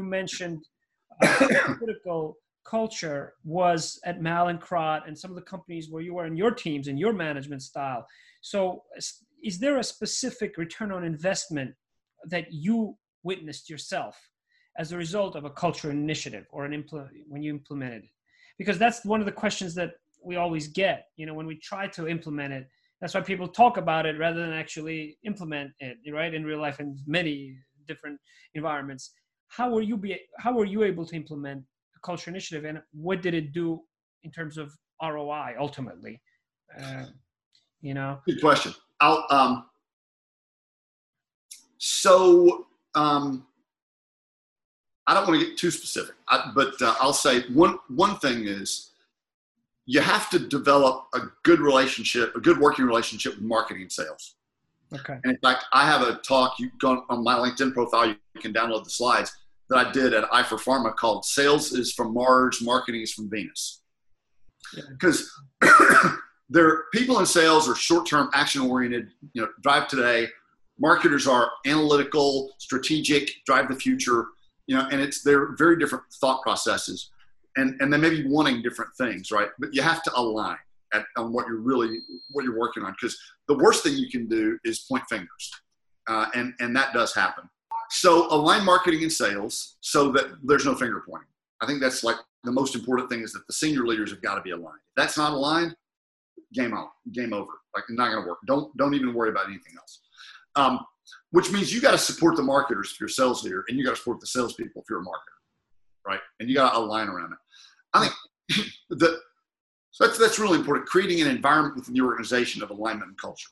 you mentioned uh, critical culture was at Mallinckrodt and some of the companies where you were in your teams and your management style. So, is there a specific return on investment that you witnessed yourself as a result of a culture initiative or an implement when you implemented it? Because that's one of the questions that we always get. You know, when we try to implement it, that's why people talk about it rather than actually implement it, right, in real life in many different environments. How were you be? How were you able to implement a culture initiative, and what did it do in terms of ROI ultimately? Uh, you know, good question. I'll um. So um, I don't want to get too specific, I, but uh, I'll say one one thing is you have to develop a good relationship, a good working relationship with marketing and sales. Okay. And in fact, I have a talk you go on my LinkedIn profile. You can download the slides that I did at eyeforpharma called "Sales is from Mars, Marketing is from Venus." Because yeah. there, people in sales are short-term, action-oriented. You know, drive today. Marketers are analytical, strategic, drive the future. You know, and it's they're very different thought processes and and they may be wanting different things, right? But you have to align at, on what you're really what you're working on because the worst thing you can do is point fingers, uh, and and that does happen. So align marketing and sales so that there's no finger pointing. I think that's like the most important thing is that the senior leaders have got to be aligned. If that's not aligned, game on, game over. Like it's not going to work. Don't don't even worry about anything else. Um, which means you got to support the marketers if you're a sales leader, and you got to support the salespeople if you're a marketer right? And you got a line around it. I think the so that's that's really important. Creating an environment within the organization of alignment and culture.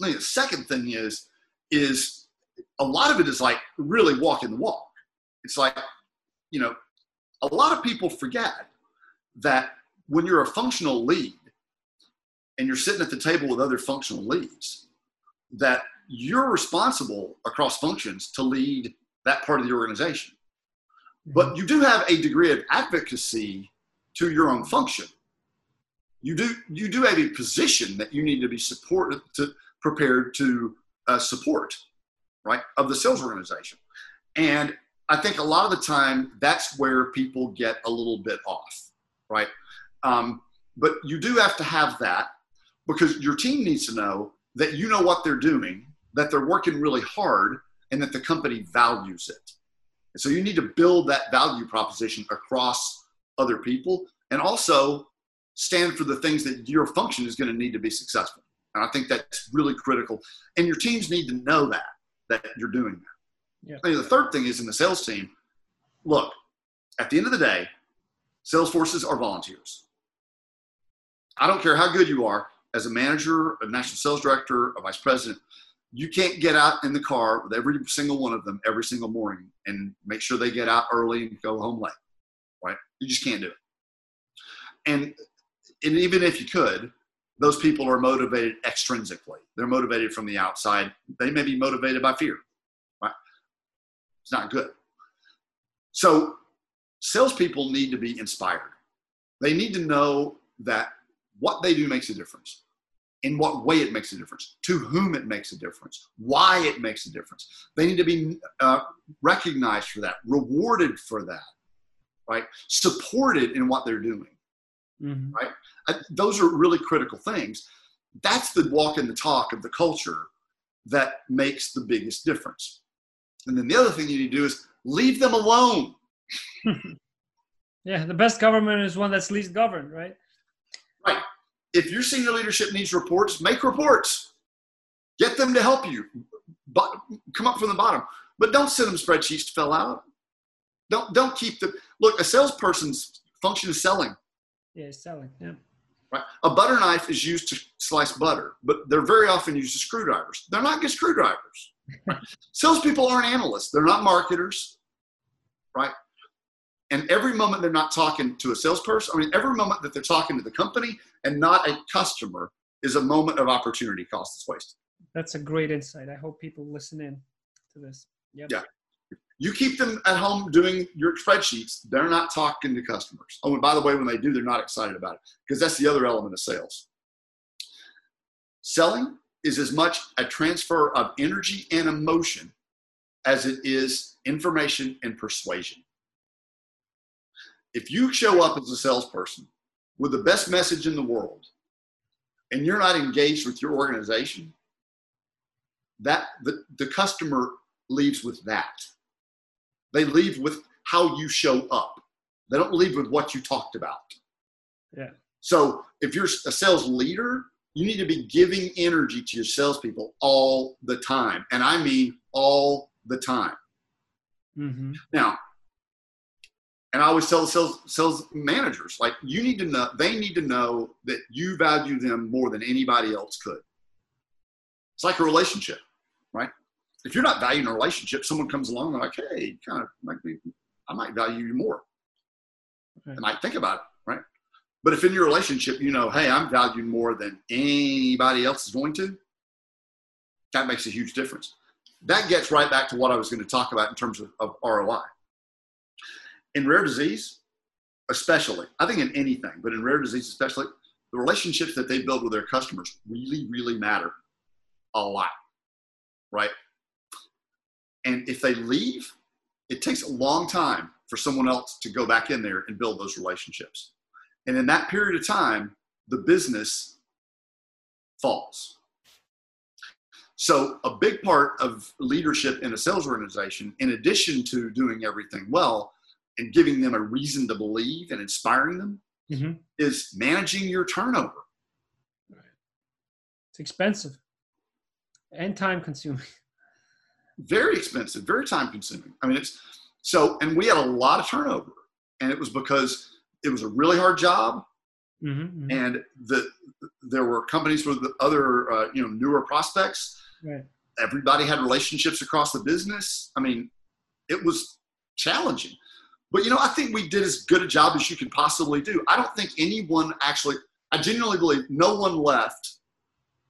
I think the second thing is is a lot of it is like really walking the walk. It's like you know, a lot of people forget that when you're a functional lead and you're sitting at the table with other functional leads, that you're responsible across functions to lead that part of the organization. But you do have a degree of advocacy to your own function. You do you do have a position that you need to be supported to prepared to uh, support, right, of the sales organization. And I think a lot of the time that's where people get a little bit off, right? Um, but you do have to have that because your team needs to know that you know what they're doing, that they're working really hard, and that the company values it. And so you need to build that value proposition across other people and also stand for the things that your function is going to need to be successful. And I think that's really critical. And your teams need to know that, that you're doing that. Yeah. And the third thing is in the sales team, look, at the end of the day, sales forces are volunteers. I don't care how good you are as a manager, a national sales director, a vice president, you can't get out in the car with every single one of them every single morning and make sure they get out early and go home late, right? You just can't do it. And, and even if you could, those people are motivated extrinsically. They're motivated from the outside. They may be motivated by fear, right? It's not good. So salespeople need to be inspired. They need to know that what they do makes a difference in what way it makes a difference, to whom it makes a difference, why it makes a difference. They need to be uh, recognized for that, rewarded for that, right? Supported in what they're doing, mm-hmm. right? Uh, those are really critical things. That's the walk and the talk of the culture that makes the biggest difference. And then the other thing you need to do is leave them alone. yeah, the best government is one that's least governed, right? Right if your senior leadership needs reports, make reports. Get them to help you. But come up from the bottom. But don't send them spreadsheets to fill out. Don't don't keep the look. A salesperson's function is selling. Yeah, selling. Yeah. Right. A butter knife is used to slice butter, but they're very often used as screwdrivers. They're not good screwdrivers. Right? Salespeople aren't analysts. They're not marketers. Right. And every moment they're not talking to a salesperson, I mean, every moment that they're talking to the company and not a customer is a moment of opportunity cost that's wasted. That's a great insight. I hope people listen in to this. Yep. Yeah. You keep them at home doing your spreadsheets, they're not talking to customers. Oh, and by the way, when they do, they're not excited about it because that's the other element of sales. Selling is as much a transfer of energy and emotion as it is information and persuasion. If you show up as a salesperson with the best message in the world and you're not engaged with your organization, that the, the customer leaves with that. They leave with how you show up. They don't leave with what you talked about. Yeah. So if you're a sales leader, you need to be giving energy to your salespeople all the time. And I mean all the time. Mm-hmm. Now, and I always tell the sales sales managers, like you need to know, they need to know that you value them more than anybody else could. It's like a relationship? If you're not valuing a relationship, someone comes along and like, hey, kind of like me, I might value you more. Right. I might think about it, right? But if in your relationship you know, hey, I'm valued more than anybody else is going to, that makes a huge difference. That gets right back to what I was going to talk about in terms of, of ROI in rare disease, especially, I think in anything, but in rare disease especially, the relationships that they build with their customers really, really matter a lot, right? And if they leave, it takes a long time for someone else to go back in there and build those relationships. And in that period of time, the business falls. So, a big part of leadership in a sales organization, in addition to doing everything well, and giving them a reason to believe and inspiring them Mm-hmm. is managing your turnover. It's expensive and time consuming. Very expensive, very time consuming. I mean, it's so, and we had a lot of turnover, and it was because it was a really hard job, Mm-hmm. and the there were companies with other uh, you know newer prospects. Right. Everybody had relationships across the business. I mean, it was challenging. But you know, I think we did as good a job as you could possibly do. I don't think anyone actually, I genuinely believe no one left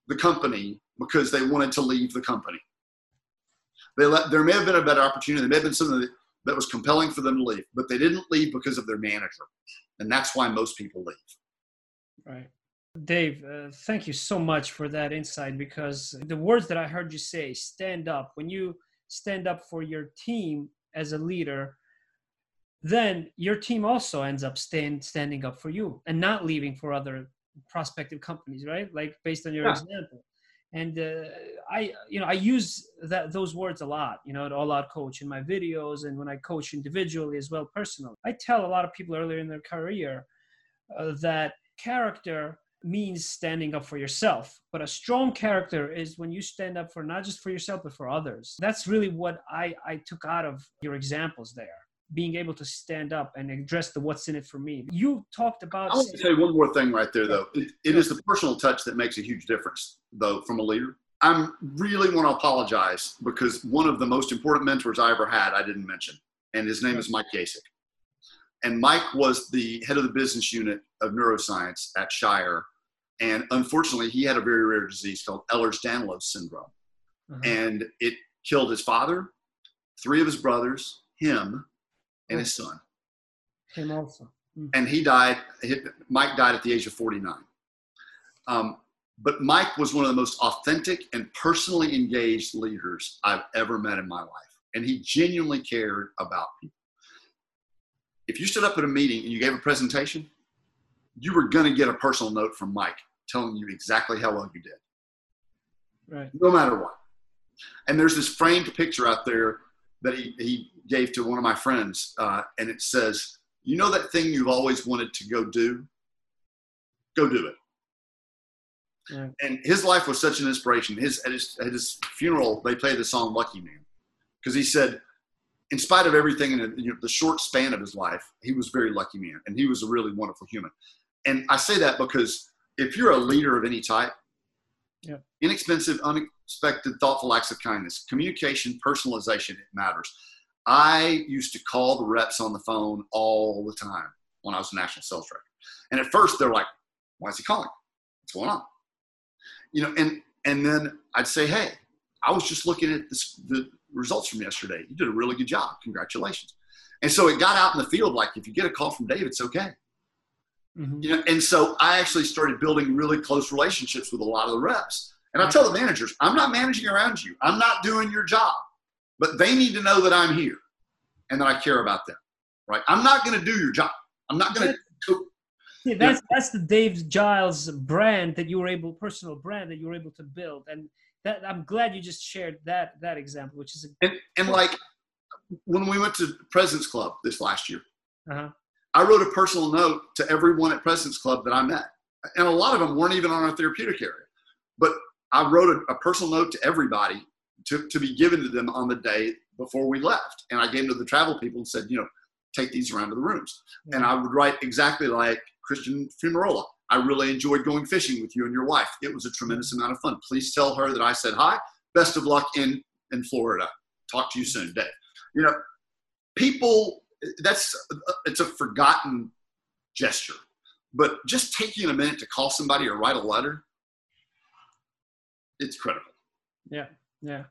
the company because they wanted to leave the company. They let, there may have been a better opportunity. There may have been something that, that was compelling for them to leave, but they didn't leave because of their manager. And that's why most people leave. Right. Dave, uh, thank you so much for that insight because the words that I heard you say, stand up, when you stand up for your team as a leader, then your team also ends up stand, standing up for you and not leaving for other prospective companies, right? Like based on your Yeah. example. And uh, I, you know, I use that those words a lot, you know, at All Out Coach in my videos and when I coach individually as well, personally. I tell a lot of people earlier in their career uh, that character means standing up for yourself but a strong character is when you stand up for not just for yourself but for others that's really what i i took out of your examples there being able to stand up and address the what's in it for me you talked about I want to tell you one more thing right there, though. It, it is the personal touch that makes a huge difference, though, from a leader. I really want to apologize because one of the most important mentors I ever had, I didn't mention, and his name is Mike Yasek. And Mike was the head of the business unit of neuroscience at Shire. And unfortunately, he had a very rare disease called Ehlers Danlos syndrome. Uh-huh. And it killed his father, three of his brothers, him, and his son. him also Mm. and he died. Mike died at the age of 49. Um, but Mike was one of the most authentic and personally engaged leaders I've ever met in my life, and he genuinely cared about people. If you stood up at a meeting and you gave a presentation, you were going to get a personal note from Mike telling you exactly how well you did right no matter what. And there's this framed picture out there that he, he gave to one of my friends, uh, and it says, You know that thing you've always wanted to go do? Go do it. Right. And his life was such an inspiration. His at, his at his funeral, they played the song Lucky Man because he said, in spite of everything in you know, the short span of his life, he was a very lucky man and he was a really wonderful human. And I say that because if you're a leader of any type, Yeah. inexpensive, unexpected, thoughtful acts of kindness, communication, personalization, it matters. I used to call the reps on the phone all the time when I was a national sales director. And at first they're like, why is he calling? What's going on? You know, and and then I'd say, hey, I was just looking at this, the results from yesterday. You did a really good job. Congratulations. And so it got out in the field like, if you get a call from Dave, it's okay. Mhm. You know, and so I actually started building really close relationships with a lot of the reps. And I tell the managers, I'm not managing around you. I'm not doing your job, but they need to know that I'm here. and that I care about them. Right? I'm not going to do your job. I'm not going to. Yeah, that's that's the Dave Giles brand that you were able, personal brand that you were able to build, and that I'm glad you just shared that that example, which is a- and, and like when we went to President's Club this last year, uh-huh. I wrote a personal note to everyone at President's Club that I met, and a lot of them weren't even on our therapeutic area, but I wrote a, a personal note to everybody to, to be given to them on the day before we left, and I gave them to the travel people and said, you know, take these around to the rooms, yeah. and I would write exactly like Christian Fumarola. I really enjoyed going fishing with you and your wife. It was a tremendous mm-hmm. amount of fun. Please tell her that I said hi. Best of luck in in Florida. Talk to you soon, Dave. You know, people. That's it's a forgotten gesture, but just taking a minute to call somebody or write a letter, it's critical. Yeah, yeah,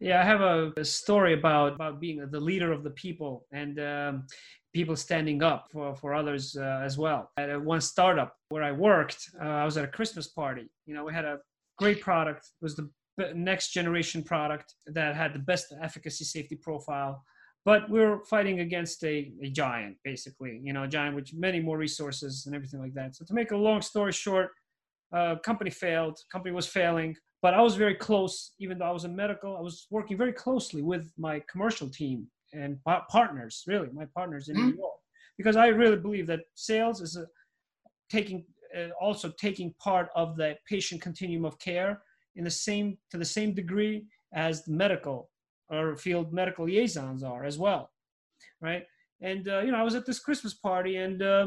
yeah. I have a, a story about about being the leader of the people, and um, people standing up for, for others uh, as well. At one startup where I worked, uh, I was at a Christmas party. You know, we had a great product. It was the next generation product that had the best efficacy safety profile. But we were fighting against a, a giant, basically, you know, a giant with many more resources and everything like that. So to make a long story short, uh, company failed, company was failing, but I was very close, even though I was in medical, I was working very closely with my commercial team and partners, really, my partners in mm-hmm. New York, because I really believe that sales is a, taking uh, also taking part of the patient continuum of care in the same to the same degree as the medical or field medical liaisons are as well, right? And uh, you know, I was at this Christmas party, and uh,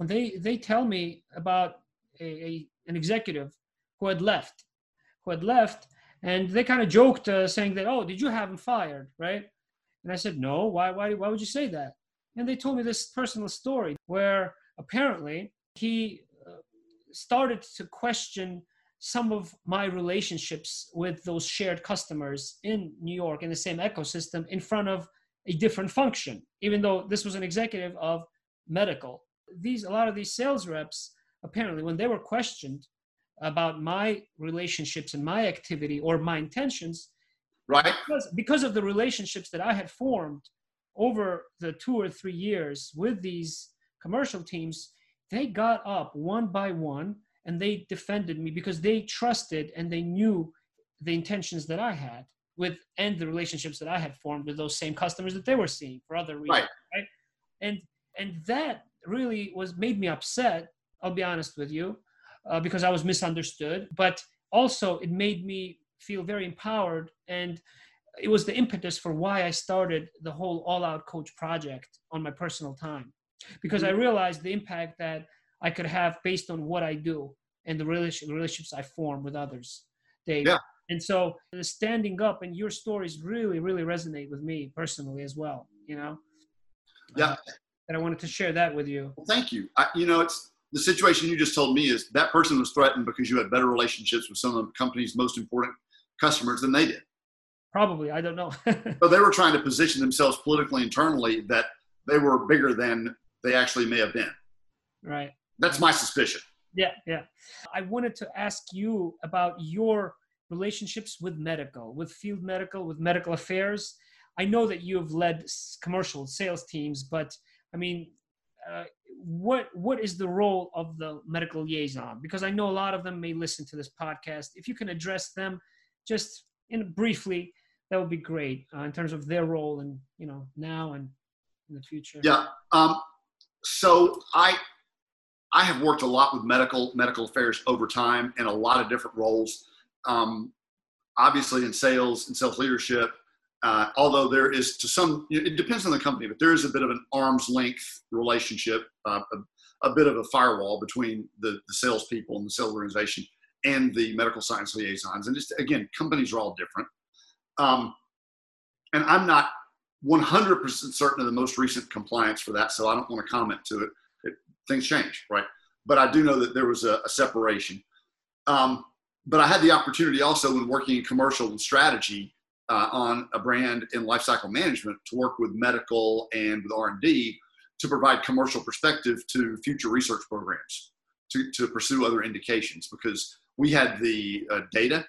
they they tell me about a, a, an executive who had left, who had left, and they kind of joked, uh, saying that, "Oh, did you have him fired?" Right? And I said, no, why, why, why would you say that? And they told me this personal story where apparently he uh, started to question some of my relationships with those shared customers in New York in the same ecosystem in front of a different function, even though this was an executive of medical. These a lot of these sales reps apparently when they were questioned about my relationships and my activity or my intentions, right? Because, because of the relationships that I had formed over the two or three years with these commercial teams, they got up one by one and they defended me because they trusted and they knew the intentions that I had with and the relationships that I had formed with those same customers that they were seeing for other reasons. Right. right? And and that really was made me upset. I'll be honest with you, uh, because I was misunderstood. But also, it made me feel very empowered and it was the impetus for why I started the whole All Out Coach project on my personal time because I mm-hmm. realized the impact that I could have based on what I do and the relationships I form with others. Dave. Yeah. And so the standing up and your stories really, really resonate with me personally as well, you know? Yeah. Uh, and I wanted to share that with you. Well, thank you. I, you know, it's the situation you just told me is that person was threatened because you had better relationships with some of the company's most important customers than they did. Probably, I don't know. so they were trying to position themselves politically internally that they were bigger than they actually may have been. Right. That's my suspicion. Yeah, yeah. I wanted to ask you about your relationships with medical, with field medical, with medical affairs. I know that you have led commercial sales teams, but I mean, uh, what what is the role of the medical liaison? Because I know a lot of them may listen to this podcast. If you can address them just in briefly, that would be great uh, in terms of their role and you know now and in the future. Yeah. Um, so I I have worked a lot with medical medical affairs over time in a lot of different roles. Um, obviously in sales and sales leadership. Uh, although there is to some, it depends on the company, but there is a bit of an arm's length relationship, uh, a, a, bit of a firewall between the, the salespeople and the sales organization and the medical science liaisons. And just again, companies are all different. Um, and I'm not 100% certain of the most recent compliance for that, so I don't want to comment to it. it things change, right? But I do know that there was a, a separation. Um, but I had the opportunity also when working in commercial and strategy uh, on a brand in lifecycle management to work with medical and with R&D to provide commercial perspective to future research programs to, to pursue other indications because we had the uh, data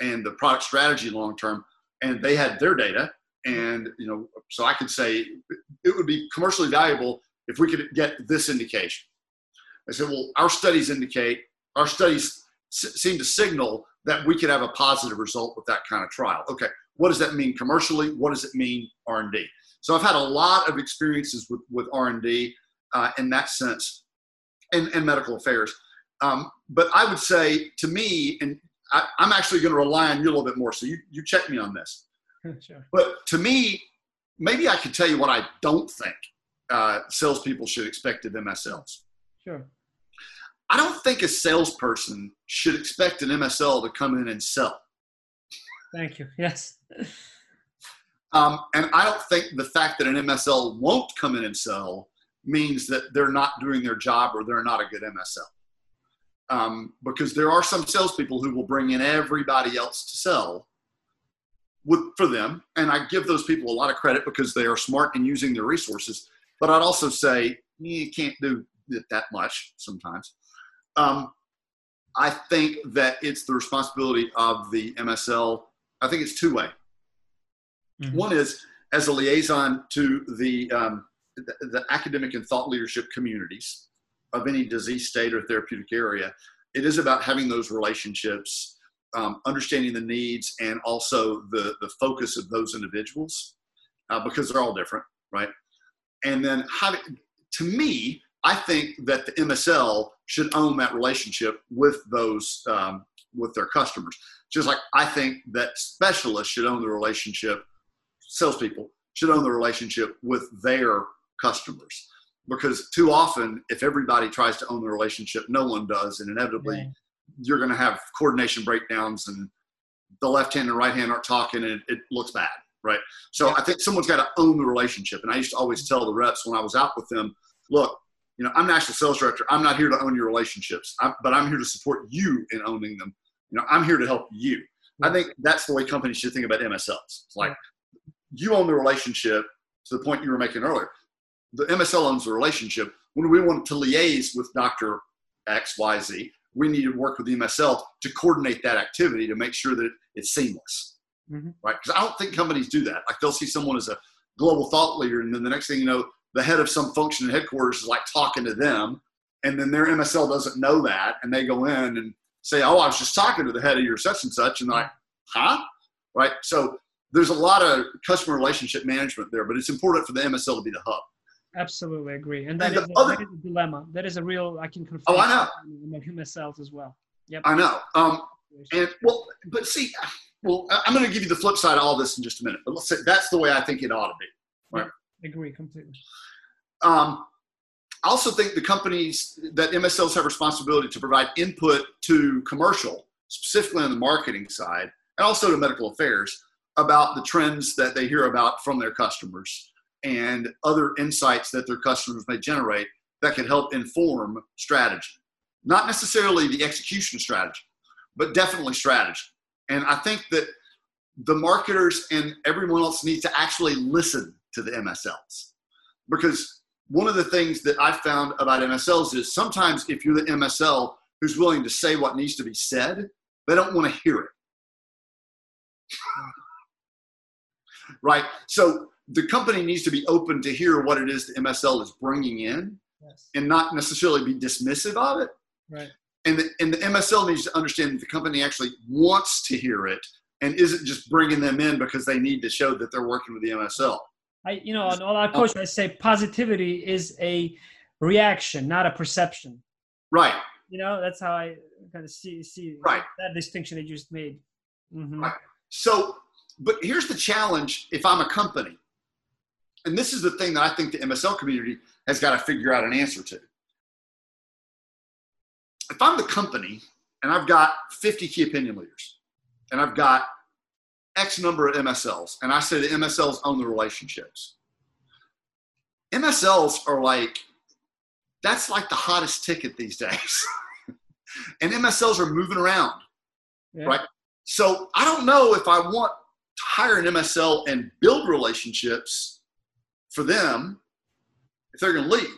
and the product strategy long term, and they had their data, And you know, so I could say it would be commercially valuable if we could get this indication. I said, well, our studies indicate, our studies s- seem to signal that we could have a positive result with that kind of trial. Okay, what does that mean commercially? What does it mean R&D? So I've had a lot of experiences with, with R&D uh, in that sense, and, and medical affairs. Um, but I would say to me, and I, am actually going to rely on you a little bit more. So you, you check me on this. sure. But to me, maybe I could tell you what I don't think uh, salespeople should expect of MSLs. Sure. I don't think a salesperson should expect an MSL to come in and sell. Thank you. Yes. Um, and I don't think the fact that an MSL won't come in and sell means that they're not doing their job or they're not a good MSL. Um, because there are some salespeople who will bring in everybody else to sell with, for them. And I give those people a lot of credit because they are smart in using their resources. But I'd also say you can't do it that much sometimes. Um, I think that it's the responsibility of the MSL. I think it's two way. Mm-hmm. One is as a liaison to the, um, the, the academic and thought leadership communities of any disease state or therapeutic area. It is about having those relationships, um, understanding the needs, and also the the focus of those individuals uh, because they're all different, right? And then having, to me, I think that the MSL should own that relationship with those um, with their customers. Just like I think that specialists should own the relationship, salespeople should own the relationship with their customers. Because too often, if everybody tries to own the relationship, no one does, and inevitably, yeah. you're going to have coordination breakdowns, and the left hand and right hand aren't talking, and it, it looks bad, right? So yeah. I think someone's got to own the relationship. And I used to always mm-hmm. tell the reps when I was out with them, look, you know, I'm national sales director. I'm not here to own your relationships, I'm, but I'm here to support you in owning them. You know, I'm here to help you. I think that's the way companies should think about MSLs. It's like you own the relationship to the point you were making earlier. The MSL owns the relationship. When we want to liaise with Dr. X, Y, Z, we need to work with the MSL to coordinate that activity to make sure that it's seamless, mm-hmm. right? Because I don't think companies do that. Like they'll see someone as a global thought leader, and then the next thing you know, the head of some function in headquarters is like talking to them, and then their MSL doesn't know that, and they go in and say, "Oh, I was just talking to the head of your such and such," and like, "Huh?" Right? So there's a lot of customer relationship management there, but it's important for the MSL to be the hub. Absolutely agree, and that, and is, a, other, that is a dilemma. That is a real. I can confirm. Oh, I know. MSLs as well. Yep. I know. Um, and well, but see, well, I'm going to give you the flip side of all this in just a minute. But let's say that's the way I think it ought to be. Right. agree completely. Um, I also think the companies that MSLs have responsibility to provide input to commercial, specifically on the marketing side, and also to medical affairs about the trends that they hear about from their customers and other insights that their customers may generate that can help inform strategy. Not necessarily the execution strategy, but definitely strategy. And I think that the marketers and everyone else needs to actually listen to the MSLs because one of the things that I found about MSLs is sometimes if you're the MSL who's willing to say what needs to be said, they don't want to hear it. right? So the company needs to be open to hear what it is the MSL is bringing in yes. and not necessarily be dismissive of it. Right. And the, and the MSL needs to understand that the company actually wants to hear it and isn't just bringing them in because they need to show that they're working with the MSL. I, you know, on All Out Coach, I say positivity is a reaction, not a perception. Right. You know, that's how I kind of see see right. that distinction that you just made. Mm-hmm. Right. So, but here's the challenge: if I'm a company, and this is the thing that I think the MSL community has got to figure out an answer to. If I'm the company and I've got 50 key opinion leaders, and I've got X number of MSLs, and I say the MSLs own the relationships. MSLs are like, that's like the hottest ticket these days. and MSLs are moving around, yeah. right? So I don't know if I want to hire an MSL and build relationships for them if they're going to leave.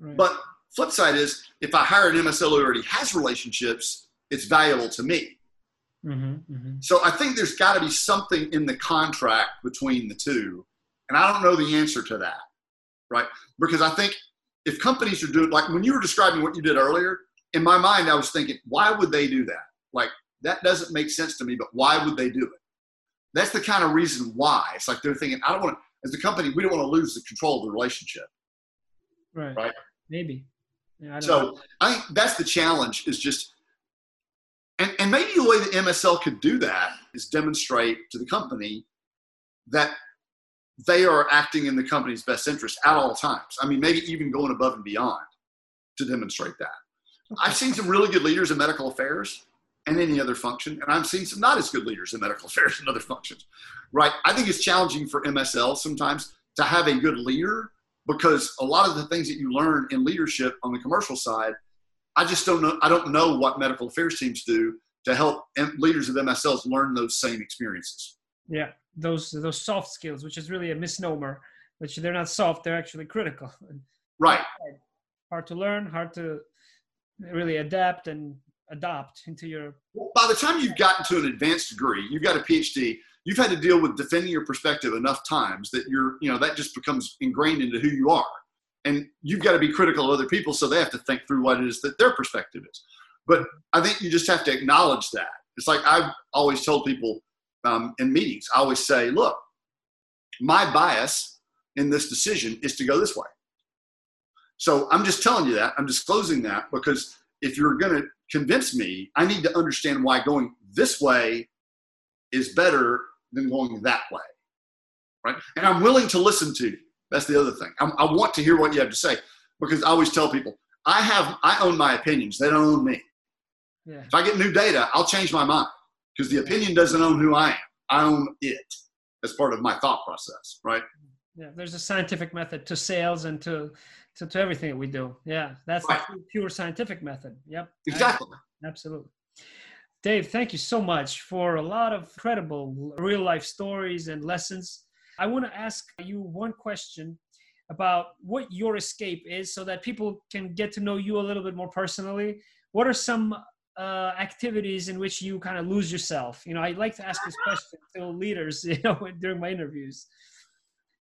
Right. But flip side is if I hire an MSL who already has relationships, it's valuable to me Mm-hmm, mm-hmm. So I think there's got to be something in the contract between the two. And I don't know the answer to that, right? Because I think if companies are doing, like when you were describing what you did earlier, in my mind, I was thinking, why would they do that? Like, that doesn't make sense to me, but why would they do it? That's the kind of reason why. It's like they're thinking, I don't want to, as a company, we don't want to lose the control of the relationship. Right. Right. Maybe. Yeah, I so know. I think that's the challenge is just, and, and maybe the way the MSL could do that is demonstrate to the company that they are acting in the company's best interest at all times. I mean, maybe even going above and beyond to demonstrate that. I've seen some really good leaders in medical affairs and any other function, and I've seen some not as good leaders in medical affairs and other functions. Right? I think it's challenging for MSL sometimes to have a good leader because a lot of the things that you learn in leadership on the commercial side, I just don't know. I don't know what medical affairs teams do to help leaders of MSLs learn those same experiences. Yeah, those those soft skills, which is really a misnomer. Which they're not soft; they're actually critical. Right. Hard, hard to learn, hard to really adapt and adopt into your. Well, by the time you've gotten to an advanced degree, you've got a PhD you've had to deal with defending your perspective enough times that you're, you know, that just becomes ingrained into who you are. And you've got to be critical of other people, so they have to think through what it is that their perspective is. But I think you just have to acknowledge that. It's like I've always told people um, in meetings, I always say, look, my bias in this decision is to go this way. So I'm just telling you that. I'm disclosing that because if you're going to convince me, I need to understand why going this way is better than going that way, right? And I'm willing to listen to you. That's the other thing. I'm, i want to hear what you have to say because I always tell people I have I own my opinions. They don't own me. Yeah. If I get new data, I'll change my mind because the opinion doesn't own who I am. I own it as part of my thought process, right? Yeah, there's a scientific method to sales and to to, to everything that we do. Yeah, that's right. the pure scientific method. Yep. Exactly. Absolutely. Dave, thank you so much for a lot of credible real life stories and lessons. I want to ask you one question about what your escape is so that people can get to know you a little bit more personally. What are some uh, activities in which you kind of lose yourself? You know, I like to ask this question to leaders, you know, during my interviews.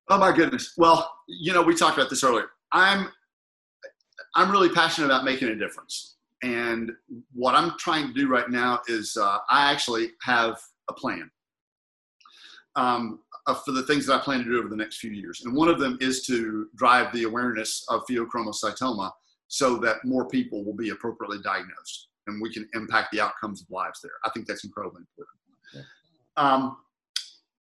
Oh my goodness. Well, you know, we talked about this earlier. I'm I'm really passionate about making a difference. And what I'm trying to do right now is uh, I actually have a plan um, for the things that I plan to do over the next few years. And one of them is to drive the awareness of pheochromocytoma so that more people will be appropriately diagnosed and we can impact the outcomes of lives there. I think that's incredibly important. Um,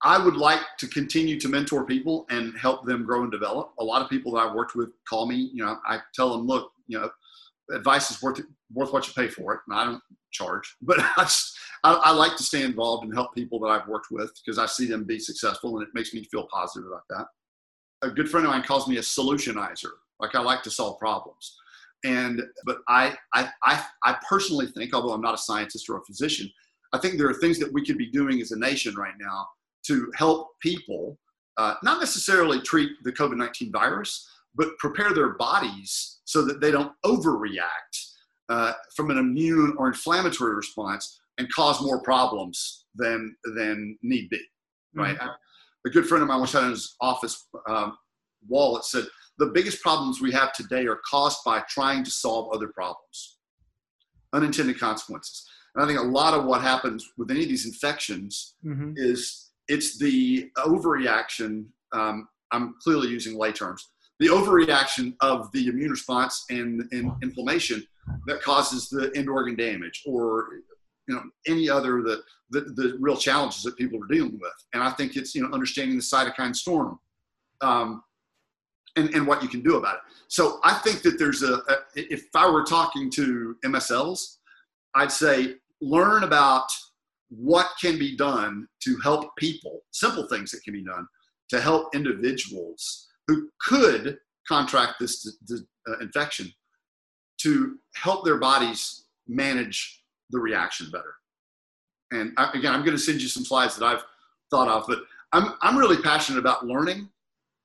I would like to continue to mentor people and help them grow and develop. A lot of people that I've worked with call me, you know, I tell them, look, you know, advice is worth worth what you pay for it. And I don't charge, but I, just, I, I, like to stay involved and help people that I've worked with because I see them be successful, and it makes me feel positive about that. A good friend of mine calls me a solutionizer. Like I like to solve problems, and but I I I, I personally think, although I'm not a scientist or a physician, I think there are things that we could be doing as a nation right now to help people, uh, not necessarily treat the COVID 19 virus, but prepare their bodies so that they don't overreact uh, from an immune or inflammatory response and cause more problems than than need be. Right. Mm-hmm. A good friend of mine once had in his office um, wall that said the biggest problems we have today are caused by trying to solve other problems, unintended consequences. And I think a lot of what happens with any of these infections mm-hmm. is it's the overreaction. Um, I'm clearly using lay terms the overreaction of the immune response and, and inflammation that causes the end organ damage or you know any other the, the, the real challenges that people are dealing with. And i think it's you know understanding the cytokine storm um, and, and what you can do about it. So i think that there's a, a if i were talking to msls i'd say learn about what can be done to help people simple things that can be done to help individuals who could contract this uh, infection to help their bodies manage the reaction better. And I, again, I'm going to send you some slides that I've thought of, but I'm, I'm really passionate about learning.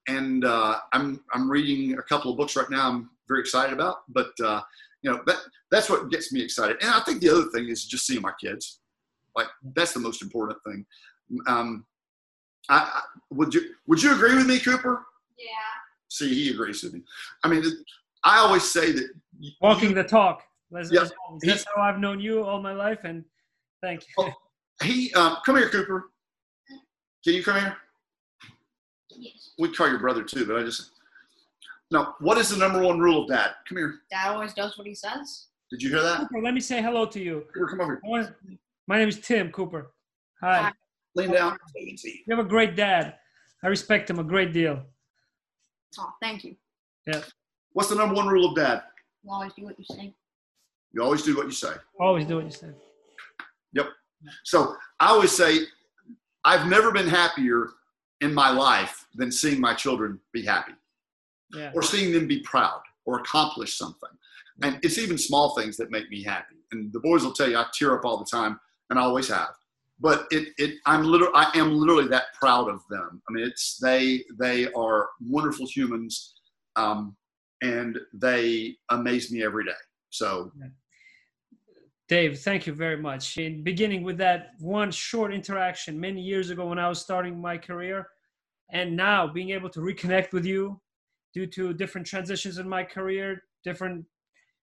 And uh, I'm, I'm reading a couple of books right now I'm very excited about. But, uh, you know, that, that's what gets me excited. And I think the other thing is just seeing my kids. Like that's the most important thing. Um, I, I, would you would you agree with me, Cooper? Yeah. See, he agrees with me. I mean, I always say that walking you, the talk. That's, Yeah. that's how I've known you all my life, and thank you. Oh. he um, come here, Cooper. Can you come here? Yes. We call your brother too, but I just Now, What is the number one rule of dad? Come here. Dad always does what he says. Did you hear that? Cooper, let me say hello to you. Cooper, come over. I want- My name is Tim Cooper. Hi. Hi. Lean down. you. You have a great dad. I respect him a great deal. Oh, thank you. Yeah. What's the number one rule of dad? You always do what you say. You always do what you say. Always do what you say. Yep. So I always say, I've never been happier in my life than seeing my children be happy Yeah. or seeing them be proud or accomplish something. And it's even small things that make me happy. And the boys will tell you I tear up all the time, and I always have. But it, it I'm literally I am literally that proud of them. I mean, it's they they are wonderful humans, um, and they amaze me every day. So Dave, thank you very much. In beginning with that one short interaction many years ago when I was starting my career, and now being able to reconnect with you due to different transitions in my career, different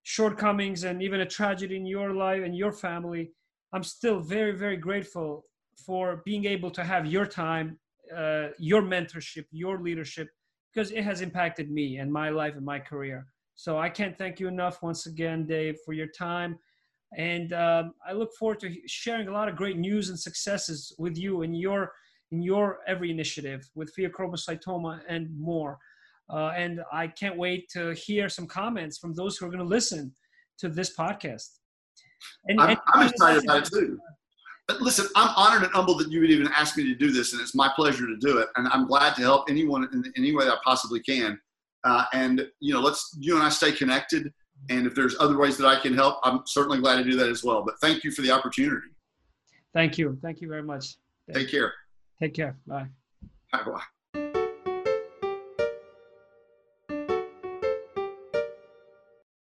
shortcomings, and even a tragedy in your life and your family, I'm still very, very grateful for being able to have your time, uh, your mentorship, your leadership, because it has impacted me and my life and my career. So I can't thank you enough once again, Dave, for your time and um, I look forward to sharing a lot of great news and successes with you in your in your every initiative with pheochromocytoma and more. Uh, and I can't wait to hear some comments from those who are going to listen to this podcast. And, I'm, and- I'm excited about it too. But listen, I'm honored and humbled that you would even ask me to do this, and it's my pleasure to do it. And I'm glad to help anyone in any way that I possibly can. Uh, and you know, let's you and I stay connected. And if there's other ways that I can help, I'm certainly glad to do that as well. But thank you for the opportunity. Thank you. Thank you very much. Take care. Take care. Bye. Bye bye.